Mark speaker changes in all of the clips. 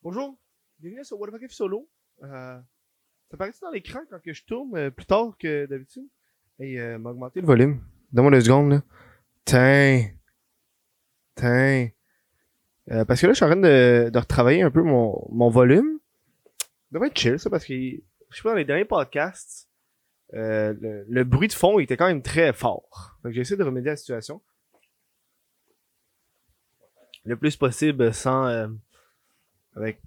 Speaker 1: Bonjour, bienvenue sur What If Solo. Euh, ça paraît dans l'écran quand que je tourne euh, plus tard que d'habitude? Et euh, m'a augmenté le volume. Donne-moi deux secondes là. Tiens. Tiens. Euh, parce que là, je suis en train de, de retravailler un peu mon, mon volume. Ça devrait être chill ça parce que je sais pas dans les derniers podcasts, euh, le, le bruit de fond était quand même très fort. Donc j'ai essayé de remédier à la situation. Le plus possible sans euh, avec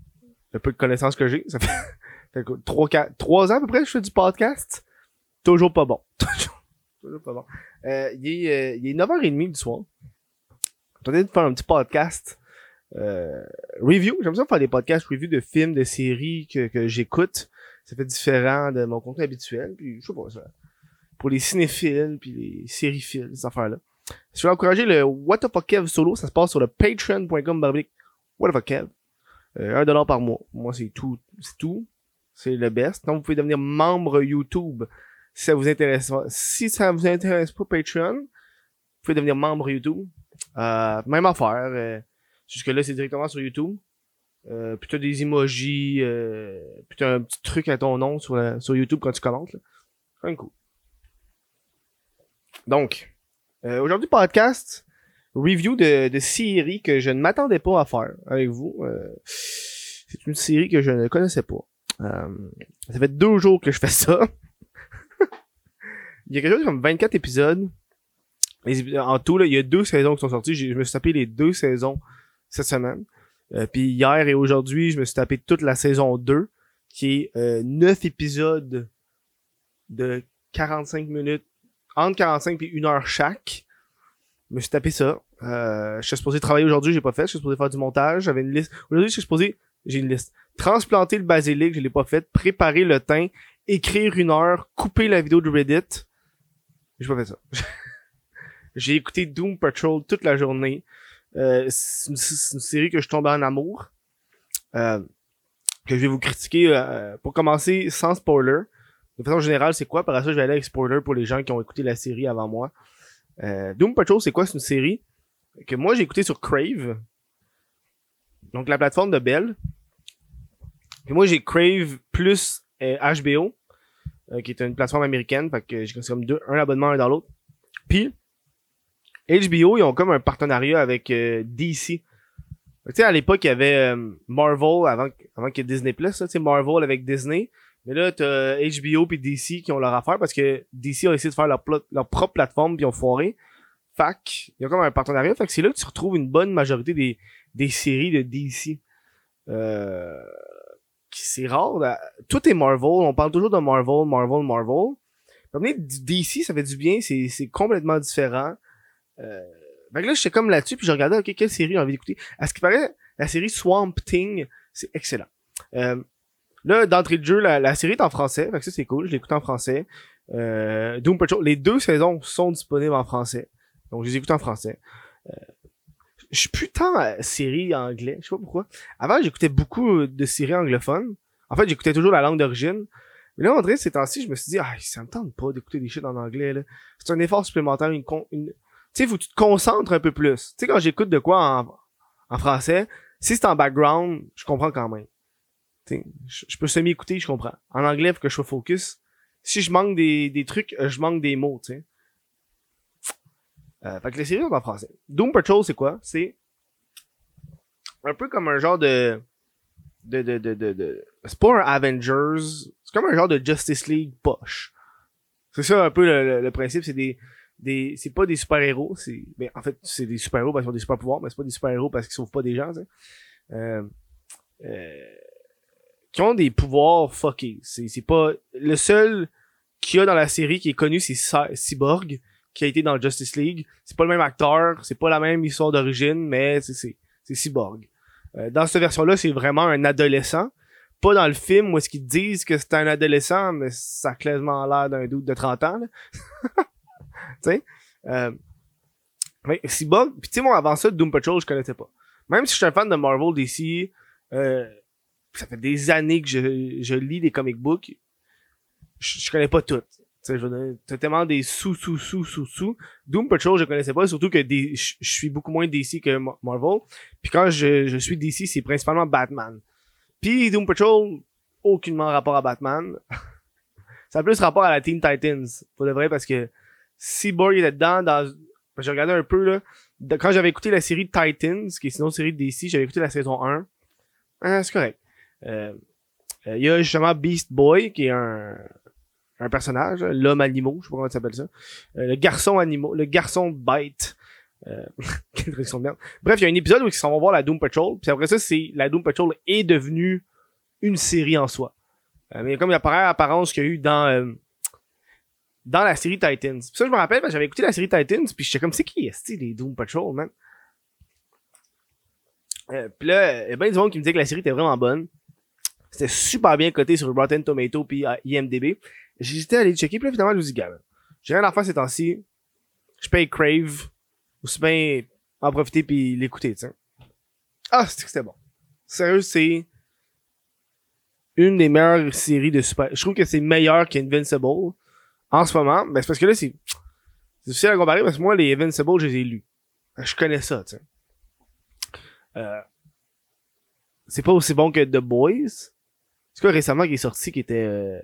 Speaker 1: le peu de connaissances que j'ai. Ça fait, fait que trois, quatre, trois ans à peu près que je fais du podcast. Toujours pas bon. toujours, pas bon. Euh, il, est, euh, il est 9h30 du soir. Je vais de faire un petit podcast euh, review. J'aime ça faire des podcasts review de films, de séries que, que j'écoute. Ça fait différent de mon contenu habituel. Puis je sais pas ça. Pour les cinéphiles, puis les sériephiles, ces affaires-là. Vous voulez encourager le What the fuck Kev solo, ça se passe sur le patreon.com What the fuck Kev. Euh, un dollar par mois. Moi, c'est tout. C'est tout. C'est le best. Donc, vous pouvez devenir membre YouTube si ça vous intéresse. Si ça vous intéresse pas Patreon, vous pouvez devenir membre YouTube. Euh, même affaire. Euh, jusque là, c'est directement sur YouTube. Euh, t'as des emojis, euh, t'as un petit truc à ton nom sur, la- sur YouTube quand tu commentes. là. Cool. Donc, euh, aujourd'hui, podcast, review de, de série que je ne m'attendais pas à faire avec vous. Euh, c'est une série que je ne connaissais pas. Euh, ça fait deux jours que je fais ça. il y a quelque chose comme 24 épisodes. En tout, là, il y a deux saisons qui sont sorties. Je me suis tapé les deux saisons cette semaine. Euh, Puis hier et aujourd'hui, je me suis tapé toute la saison 2, qui est euh, 9 épisodes de 45 minutes, entre 45 et 1 heure chaque. Me suis tapé ça. Euh, je suis supposé travailler aujourd'hui, j'ai pas fait. Je suis supposé faire du montage. J'avais une liste. Aujourd'hui, je suis supposé, j'ai une liste. Transplanter le basilic, je l'ai pas fait. Préparer le thym, écrire une heure, couper la vidéo de Reddit. J'ai pas fait ça. j'ai écouté Doom Patrol toute la journée. Euh, c'est une, c'est une série que je tombe en amour. Euh, que je vais vous critiquer euh, pour commencer sans spoiler. De façon générale, c'est quoi? Par ça, je vais aller avec spoiler pour les gens qui ont écouté la série avant moi. Euh, Doom Patrol, c'est quoi? C'est une série que moi j'ai écouté sur Crave. Donc la plateforme de Bell. Puis moi j'ai Crave plus euh, HBO, euh, qui est une plateforme américaine. Fait que j'ai comme deux, un abonnement un dans l'autre. Puis HBO, ils ont comme un partenariat avec euh, DC. Tu sais, à l'époque, il y avait euh, Marvel avant, avant qu'il y ait Disney Plus, tu sais, Marvel avec Disney. Mais là, t'as HBO puis DC qui ont leur affaire parce que DC a essayé de faire leur, leur propre plateforme puis ont foiré. Fac, il y a comme un partenariat. Fait que c'est là que tu retrouves une bonne majorité des, des séries de DC. Euh, c'est rare. Tout est Marvel. On parle toujours de Marvel, Marvel, Marvel. Comme DC, ça fait du bien. C'est, c'est complètement différent. Euh, fait que là, j'étais comme là-dessus, puis je regardais, ok, quelle série j'ai envie d'écouter? À ce qui paraît, la série Swamp Thing, c'est excellent. Euh, là, d'entrée de jeu, la, la série est en français, que ça, c'est cool, je l'écoute en français. Euh, Doom Patrol, les deux saisons sont disponibles en français. Donc, je les écoute en français. Euh, je suis euh, série anglais, je sais pas pourquoi. Avant, j'écoutais beaucoup de séries anglophones. En fait, j'écoutais toujours la langue d'origine. Mais là, André, ces temps-ci, je me suis dit, ah, ça me tente pas d'écouter des shit en anglais. C'est un effort supplémentaire, une, con- une, tu sais, faut que tu te concentres un peu plus. Tu sais, quand j'écoute de quoi en, en français, si c'est en background, je comprends quand même. Je, peux semi-écouter, je comprends. En anglais, faut que je sois focus. Si je manque des, des trucs, euh, je manque des mots, tu sais. Euh, fait que les séries sont en français. Doom Patrol, c'est quoi? C'est un peu comme un genre de... De, de, de, de. C'est pas un Avengers, c'est comme un genre de Justice League poche. C'est ça un peu le, principe, c'est des des c'est pas des super-héros, ben en fait, c'est des super-héros parce qu'ils ont des super-pouvoirs, mais c'est pas des super-héros parce qu'ils sauvent pas des gens, tu sais. Euh, euh, qui ont des pouvoirs fuckés. C'est c'est pas le seul qu'il y a dans la série qui est connu, c'est Cy- Cyborg qui a été dans Justice League. C'est pas le même acteur, c'est pas la même histoire d'origine, mais c'est c'est c'est Cyborg. Euh, dans cette version-là, c'est vraiment un adolescent. Pas dans le film où est-ce qu'ils disent que c'est un adolescent, mais ça a clairement l'air d'un doute de 30 ans. tu sais? Euh, mais Cyborg, pis tu sais, moi, avant ça, Doom Patrol, je connaissais pas. Même si je suis un fan de Marvel, DC, euh, ça fait des années que je, je lis des comic books, je, je connais pas tout. Tu sais, je veux dire, t'as tellement des sous, sous, sous, sous, sous. Doom Patrol, je connaissais pas, surtout que je, suis beaucoup moins DC que Ma- Marvel. Puis quand je, je suis DC, c'est principalement Batman. Puis Doom Patrol, aucunement rapport à Batman. ça a plus rapport à la Teen Titans, pour de vrai, parce que Cyborg était dedans dans... J'ai regardé un peu, là. Quand j'avais écouté la série Titans, qui est sinon série DC, j'avais écouté la saison 1. Ah, c'est correct. Euh, euh, il y a justement Beast Boy, qui est un, un personnage, l'homme animaux, je sais pas comment ça s'appelle ça. Euh, le garçon animaux, le garçon bite. Euh, quelle de merde. Bref, il y a un épisode où ils s'en vont voir la Doom Patrol, puis après ça, c'est la Doom Patrol est devenue une série en soi. Euh, mais comme il y a pareil apparence qu'il y a eu dans euh, dans la série Titans. Puis ça, je me rappelle, j'avais écouté la série Titans, puis j'étais comme, c'est qui est les Doom Patrol, man? Euh, puis là, il y a bien du monde qui me disait que la série était vraiment bonne. C'était super bien coté sur Rotten Tomato puis IMDb. J'hésitais à aller checker, puis là, finalement, je me dis, gars, j'ai rien à faire ces temps-ci. Je paye Crave, ou c'est bien en profiter puis l'écouter, tu sais. Ah, c'était bon. Sérieux, c'est une des meilleures séries de super. Je trouve que c'est meilleur qu'Invincible en ce moment. Mais c'est parce que là, c'est difficile à comparer parce que moi, les Invincible, je les ai lus. Je connais ça, tu sais. Euh, c'est pas aussi bon que The Boys. C'est quoi récemment qui est sorti qui était euh,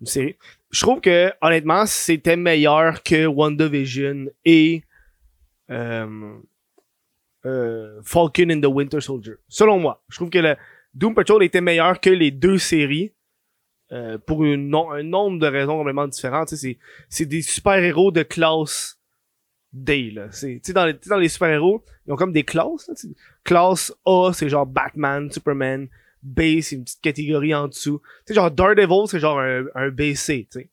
Speaker 1: une série? Je trouve que honnêtement, c'était meilleur que WandaVision et euh, euh, Falcon and the Winter Soldier. Selon moi, je trouve que le Doom Patrol était meilleur que les deux séries. Euh, pour un nombre de raisons complètement différentes. C'est, des super-héros de classe D. Là. Dans, les, dans les super-héros, ils ont comme des classes. classe A, c'est genre Batman, Superman. B, c'est une petite catégorie en dessous. Tu genre Daredevil, c'est genre un, un BC. Tu sais.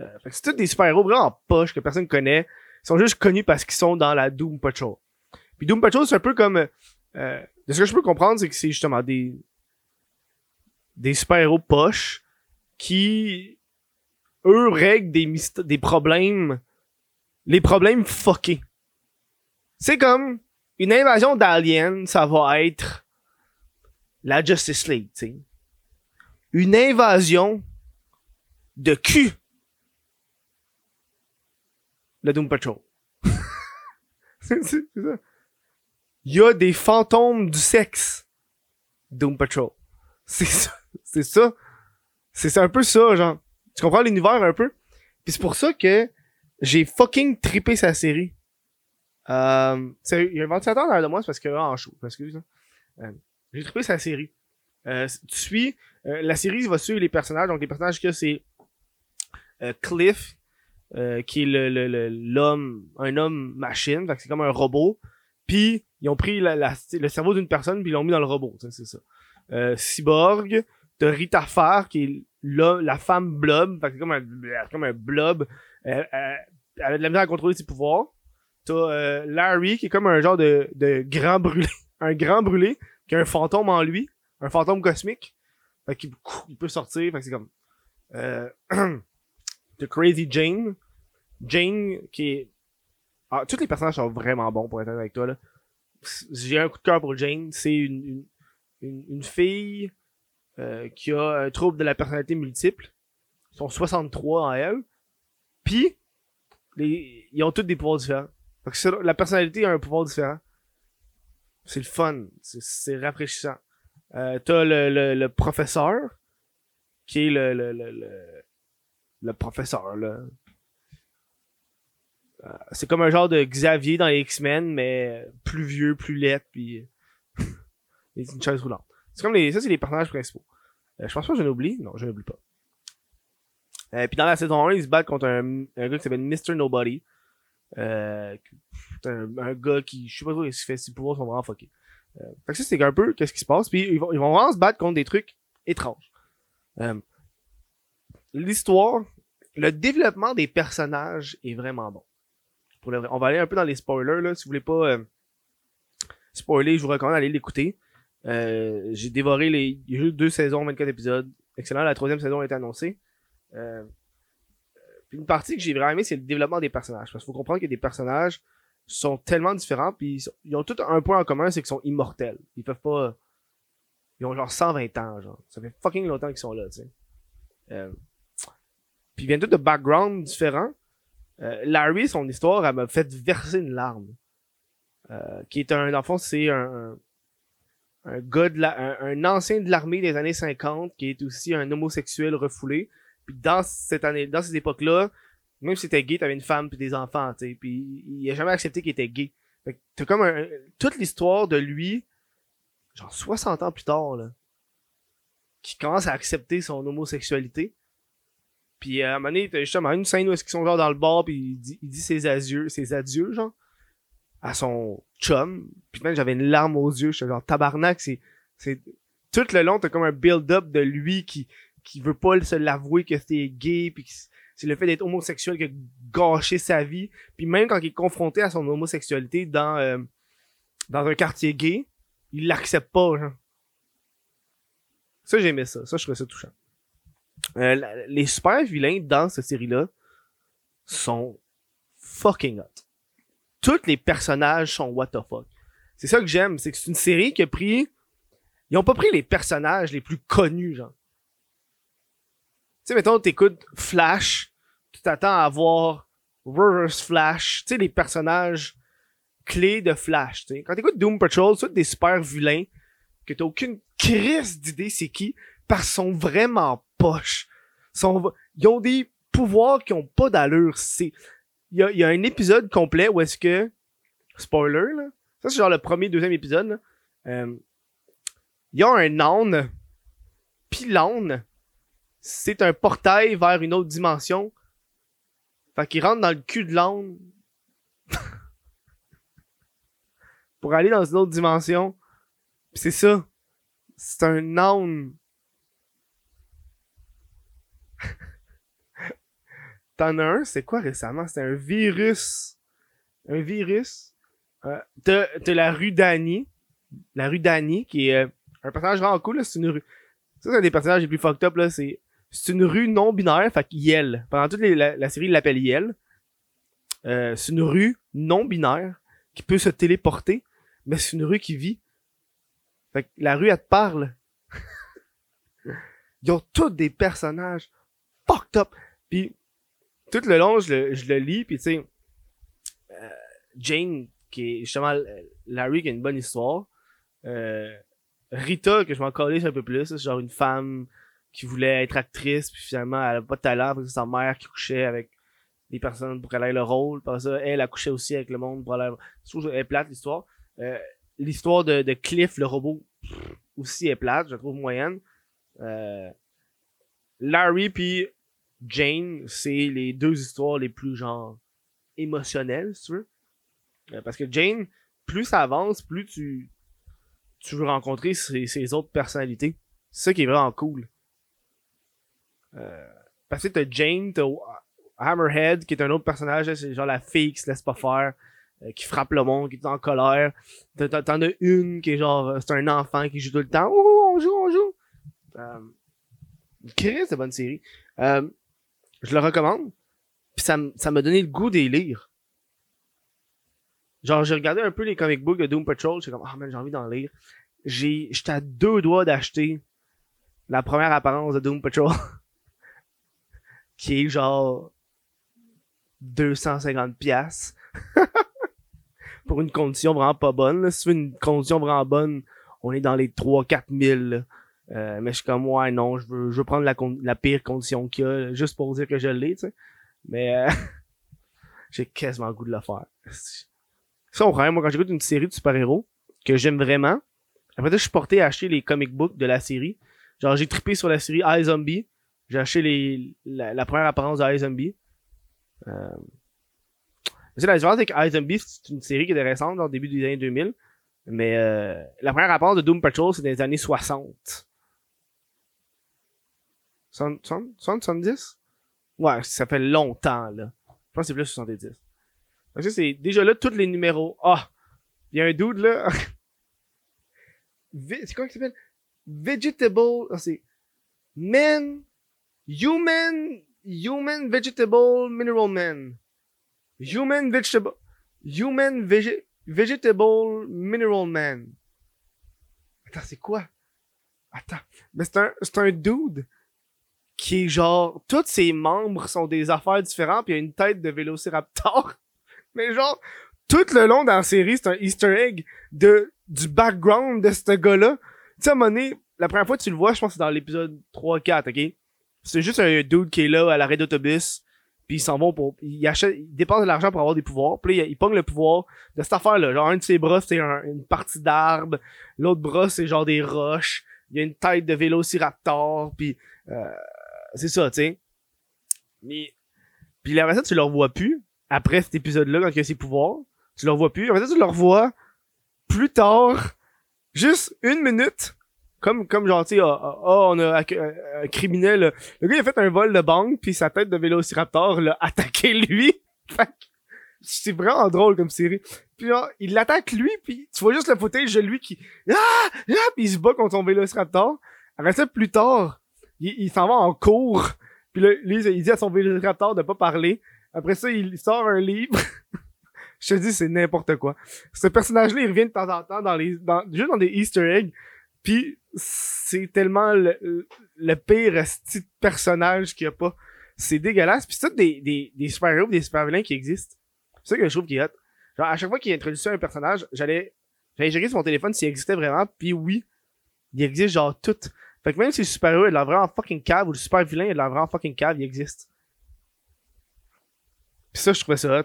Speaker 1: Euh, c'est tous des super-héros vraiment poche que personne connaît. Ils sont juste connus parce qu'ils sont dans la Doom Patrol. Puis Doom Patrol, c'est un peu comme... Euh, de ce que je peux comprendre, c'est que c'est justement des des super-héros poches qui, eux, règlent des, des problèmes, les problèmes fuckés. C'est comme une invasion d'aliens, ça va être la Justice League, tu sais. Une invasion de cul. Le Doom Patrol. c'est ça. Il y a des fantômes du sexe. Doom Patrol. C'est ça. C'est ça. C'est un peu ça, genre. Tu comprends l'univers un peu? Puis c'est pour ça que j'ai fucking trippé sa série. Euh, il y a un ventilateur derrière de moi, c'est parce que, en chaud, excuse. Hein. Euh, j'ai trippé sa série. Euh, tu suis, euh, la série va suivre les personnages. Donc les personnages que c'est euh, Cliff, euh, qui est le l'homme, un homme machine, fait c'est comme un robot. Puis ils ont pris la, le cerveau d'une personne puis ils l'ont mis dans le robot, c'est ça. Cyborg, t'as Rita Farr qui est là, la femme blob, fait que c'est comme un, comme un blob. Elle, elle, elle, a de la misère à contrôler ses pouvoirs. T'as euh, Larry qui est comme un genre de, de grand brûlé. un grand brûlé qui a un fantôme en lui. Un fantôme cosmique. Fait qu'il il peut sortir. Fait que c'est comme... Euh, The Crazy Jane. Jane qui est... Ah, tous les personnages sont vraiment bons pour être avec toi là. J'ai un coup de cœur pour Jane. C'est une, une, une, fille euh, qui a un trouble de la personnalité multiple. Ils sont 63 en elle. Puis, les, ils ont tous des pouvoirs différents. la personnalité a un pouvoir différent. C'est le fun. C'est rafraîchissant. Euh, T'as le, le, le, professeur, qui est le, le, le, le, professeur, là. Euh, c'est comme un genre de Xavier dans les X-Men, mais plus vieux, plus laid, puis c'est une chaise roulante. C'est comme les, ça, c'est les personnages principaux. Euh, je pense pas que je l'oublie. Non, je l'oublie pas. Euh, puis dans la saison 1, il se bat contre un, un gars qui s'appelle Mr. Nobody. Euh, un, gars qui, je sais pas quoi, ce qu'il fait, ses pouvoirs sont vraiment fuckés. Euh, fait que ça, c'est un peu qu'est-ce qui se passe. Puis ils vont, ils vont vraiment se battre contre des trucs étranges. Euh, L'histoire, le développement des personnages est vraiment bon. On va aller un peu dans les spoilers, là. Si vous voulez pas euh, spoiler, je vous recommande d'aller l'écouter. J'ai dévoré les deux saisons, 24 épisodes. Excellent, la troisième saison a été annoncée. Une partie que j'ai vraiment aimé, c'est le développement des personnages. Parce qu'il faut comprendre que des personnages sont tellement différents, puis ils ont tous un point en commun, c'est qu'ils sont immortels. Ils peuvent pas... Ils ont genre 120 ans, genre. Ça fait fucking longtemps qu'ils sont là, tu sais. Euh, puis ils viennent tous de backgrounds différents. Euh, Larry, son histoire, elle m'a fait verser une larme. Euh, qui est un, fond, c'est un, un gars de la, un ancien de l'armée des années 50 qui est aussi un homosexuel refoulé. Puis dans cette année, dans cette époque-là, même si t'étais gay, t'avais une femme puis des enfants, tu sais. Puis il a jamais accepté qu'il était gay. Fait t'as comme un, toute l'histoire de lui, genre 60 ans plus tard, là, qui commence à accepter son homosexualité. Puis à un moment donné, t'as justement une scène où est-ce qu'ils sont genre dans le bar puis il dit, ses adieux, ses adieux, genre, à son chum. Puis même j'avais une larme aux yeux, genre tabarnak, c'est, c'est, tout le long, t'as comme un build-up de lui qui, qui veut pas se l'avouer que c'est gay puis c'est le fait d'être homosexuel qui a gâché sa vie. Puis même quand il est confronté à son homosexualité dans, euh, dans un quartier gay, il l'accepte pas, genre. Ça, j'aimais ça. Ça, je trouvais ça touchant. Euh, les super vilains dans cette série-là sont fucking hot. Tous les personnages sont what the fuck. C'est ça que j'aime, c'est que c'est une série qui a pris... Ils ont pas pris les personnages les plus connus, genre. Tu sais, mettons, t'écoutes Flash, tu t'attends à voir Reverse Flash, tu sais, les personnages clés de Flash, tu sais. Quand t'écoutes Doom Patrol, c'est des super vilains que t'as aucune crise d'idée c'est qui, parce qu'ils sont vraiment poches. Sont, ils ont des pouvoirs qui ont pas d'allure. C'est, il y a, y a un épisode complet où est-ce que, spoiler, là, ça c'est genre le premier, deuxième épisode, là, euh, il y a un âne, pis l'âne, c'est un portail vers une autre dimension. Fait qu'il rentre dans le cul de l'âne pour aller dans une autre dimension. C'est ça. C'est un âne. T'en as un, c'est quoi récemment? C'était un virus. Un virus. Euh, t'as, la rue Dany. La rue Dany, qui est euh, un personnage vraiment cool. C'est une rue. Ça, c'est un des personnages les plus fucked up. Là. C'est, c'est une rue non binaire, fait Yel. Pendant toute la, série, il l'appelle Yel. Euh, c'est une rue non binaire qui peut se téléporter, mais c'est une rue qui vit. Fait que la rue, elle te parle. Ils ont tous des personnages fucked up. Puis, tout le long, je le, je le lis, puis tu sais, euh, Jane, qui est justement euh, Larry, qui a une bonne histoire. Euh, Rita, que je m'en collais un peu plus, genre une femme qui voulait être actrice, puis finalement, elle a pas de talent, parce que sa mère qui couchait avec des personnes pour qu'elle ait le rôle. Par ça, elle a couché aussi avec le monde pour aller... Je trouve est plate, l'histoire. Euh, l'histoire de, de Cliff, le robot, aussi est plate, je trouve moyenne. Euh, Larry puis Jane, c'est les deux histoires les plus, genre, émotionnelles, si tu veux. Euh, parce que Jane, plus ça avance, plus tu, tu veux rencontrer ses, ses autres personnalités. C'est ça qui est vraiment cool. Euh, parce que t'as Jane, t'as Hammerhead, qui est un autre personnage, c'est genre la fille qui se laisse pas faire, euh, qui frappe le monde, qui est en colère. T'en- as une qui est genre, c'est un enfant qui joue tout le temps. Ouh, on joue, on joue. Euh, Chris, de bonne série. Euh, je le recommande. Puis ça, ça m'a donné le goût des lire. Genre, j'ai regardé un peu les comic books de Doom Patrol, j'étais comme, ah man, j'ai envie d'en lire. J'étais à deux doigts d'acheter la première apparence de Doom Patrol. qui est genre 250 pièces pour une condition vraiment pas bonne. là. Si tu veux une condition vraiment bonne, on est dans les 3-4 000. là. Euh, mais je suis comme, ouais, non, je veux, je veux prendre la, la pire condition qu'il y a, juste pour dire que je l'ai, tu sais. Mais euh, j'ai quasiment le goût de le faire. Ça, au problème, moi, quand j'écoute une série de super-héros que j'aime vraiment, après je suis porté à acheter les comic books de la série. Genre, j'ai trippé sur la série iZombie. J'ai acheté les, la, la première apparence de iZombie. Euh... Sais, la différence avec iZombie, c'est une série qui était récente, dans le début des années 2000. Mais euh, la première apparence de Doom Patrol, c'est des années 60. 60, 60, 70? Ouais, ça fait longtemps, là. Je pense que c'est plus 70. Donc ça, c'est déjà là, tous les numéros. Ah! Il y a un dude, là. C'est quoi qu'il s'appelle? Vegetable. Ah, c'est. Man. Human. Human Vegetable Mineral Man. Human Vegetable. Human vege- Vegetable Mineral Man. Attends, c'est quoi? Attends. Mais c'est un, c'est un dude qui est genre, tous ses membres sont des affaires différentes, puis il a une tête de vélociraptor. Mais genre, tout le long dans la série, c'est un easter egg de, du background de ce gars-là. Tu sais, à la première fois que tu le vois, je pense que c'est dans l'épisode 3-4, ok? C'est juste un dude qui est là à l'arrêt d'autobus, puis ils s'en vont pour... Il, achète, il dépense de l'argent pour avoir des pouvoirs, puis là, il, il pogne le pouvoir de cette affaire-là. Genre, un de ses bras, c'est un- une partie d'arbre, l'autre bras, c'est genre des roches, il y a une tête de vélociraptor, puis euh, c'est ça, tu sais. Mais... Puis après ça, tu le revois plus, après cet épisode-là, quand il a ses pouvoirs, tu le revois plus. Après ça, tu le revois plus tard, juste une minute, comme, comme genre, tu ah, on a acc- un, criminel, le gars il a fait un vol de banque, puis sa tête de vélociraptor l'a attaqué lui. C'est vraiment drôle comme série. Puis genre, il l'attaque lui, puis tu vois juste le footage de lui qui, ah, ah, puis il se bat contre son vélociraptor. Après ça, plus tard, il, s'en va en cours, puis là, lui, il dit à son vélociraptor de pas parler. Après ça, il sort un livre. Je te dis, c'est n'importe quoi. Ce personnage-là, il revient de temps en temps dans les, dans, juste dans des Easter eggs. Puis c'est tellement le, pire esti de personnage qu'il y a pas. C'est dégueulasse. Puis c'est tout des, super-héros des super-vilains qui existent. C'est ça que je trouve qui est hot. Genre, à chaque fois qu'il introduisait un personnage, j'allais, j'allais gérer sur mon téléphone s'il existait vraiment. Puis oui, il existe genre tout. Fait que même si le super-héros est de l'air vraiment fucking cave ou le super-vilain est de l'air vraiment fucking cave, il existe. Puis ça, je trouvais ça hot.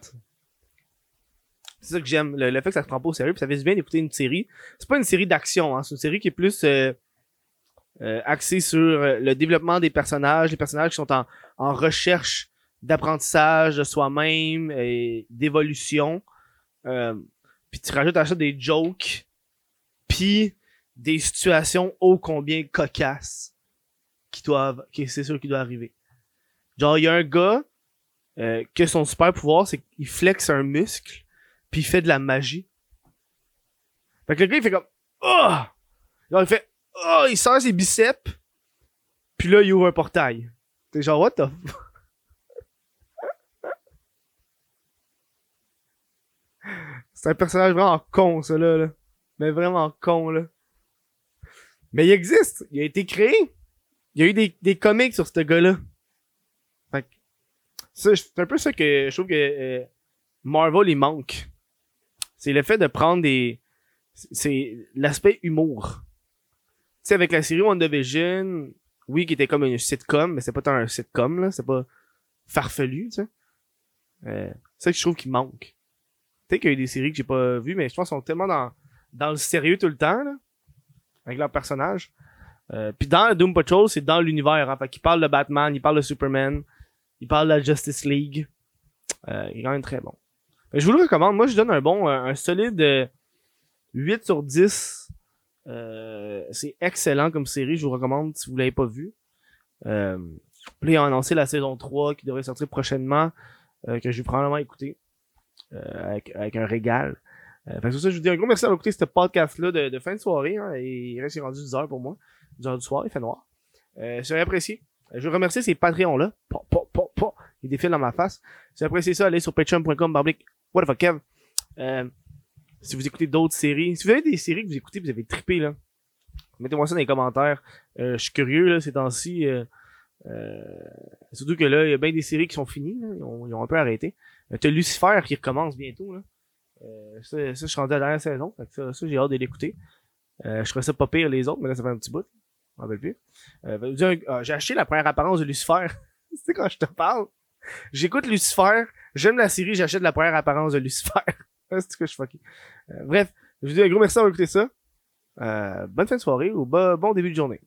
Speaker 1: C'est ça que j'aime, le, le fait que ça se prend pas au sérieux, puis ça fait du bien d'écouter une série. C'est pas une série d'action, hein, c'est une série qui est plus euh, euh, axée sur euh, le développement des personnages, les personnages qui sont en, en recherche d'apprentissage de soi-même et d'évolution. Euh, puis tu rajoutes à ça des jokes, puis des situations ô combien cocasses qui doivent, qui c'est sûr qui doit arriver. Genre il y a un gars euh, que son super pouvoir c'est qu'il flexe un muscle puis il fait de la magie. Fait que le gars, il fait comme, oh! Genre, il fait, oh! Il sort ses biceps, puis là, il ouvre un portail. T'es genre, what the C'est un personnage vraiment con, ça, là, là. Mais vraiment con, là. Mais il existe. Il a été créé. Il y a eu des, comics sur ce gars-là. Fait que, c'est un peu ça que je trouve que euh, Marvel, il manque c'est le fait de prendre des c'est l'aspect humour. Tu sais avec la série WandaVision oui qui était comme une sitcom mais c'est pas tant un sitcom là c'est pas farfelu tu sais. Euh, c'est ça que je trouve qu'il manque. Peut-être qu'il y a eu des séries que j'ai pas vues mais je pense qu'ils sont tellement dans dans le sérieux tout le temps là avec leurs personnages. Euh, puis dans Doom Patrol c'est dans l'univers hein, fait parle de Batman il parle de Superman il parle de la Justice League. Euh, il est quand très bon je vous le recommande. Moi, je donne un bon, un, un solide euh, 8 sur 10. Euh, c'est excellent comme série. Je vous recommande si vous l'avez pas vu. Euh, ils ont annoncé la saison 3 qui devrait sortir prochainement, euh, que je vais probablement écouter euh, avec, avec un régal. Euh, fait que ça, je vous dis un gros merci d'avoir écouté ce podcast-là de, de fin de soirée. Hein, il reste rendu 10 heures pour moi. 10 heures du soir, il fait noir. Euh, c'est apprécié. Je veux remercier ces Patreons-là. Pa, pa, pa, pa. Ils défilent dans ma face. Si vous appréciez ça, allez sur patreon.com what the fuck Kev? Euh, si vous écoutez d'autres séries, si vous avez des séries que vous écoutez, vous avez trippé là, mettez-moi ça dans les commentaires. Euh, je suis curieux là ces temps-ci. Euh, euh, surtout que là, il y a bien des séries qui sont finies, là. Ils, ont, un peu arrêté. Euh, T'as Lucifer qui recommence bientôt là. Euh, ça, ça, je suis rendu à la dernière saison. Fait que ça, j'ai hâte de l'écouter. Je trouvais ça pas pire les autres, mais là ça fait un petit bout. Je m'en rappelle plus. Euh, j'ai acheté la première apparence de Lucifer. tu sais quand je te parle? J'écoute Lucifer, j'aime la série, j'achète la première apparence de Lucifer. c'est ce que je fucké. Euh, bref, je vous dis un gros merci d'avoir écouté ça. Euh, bonne fin de soirée ou bon début de journée.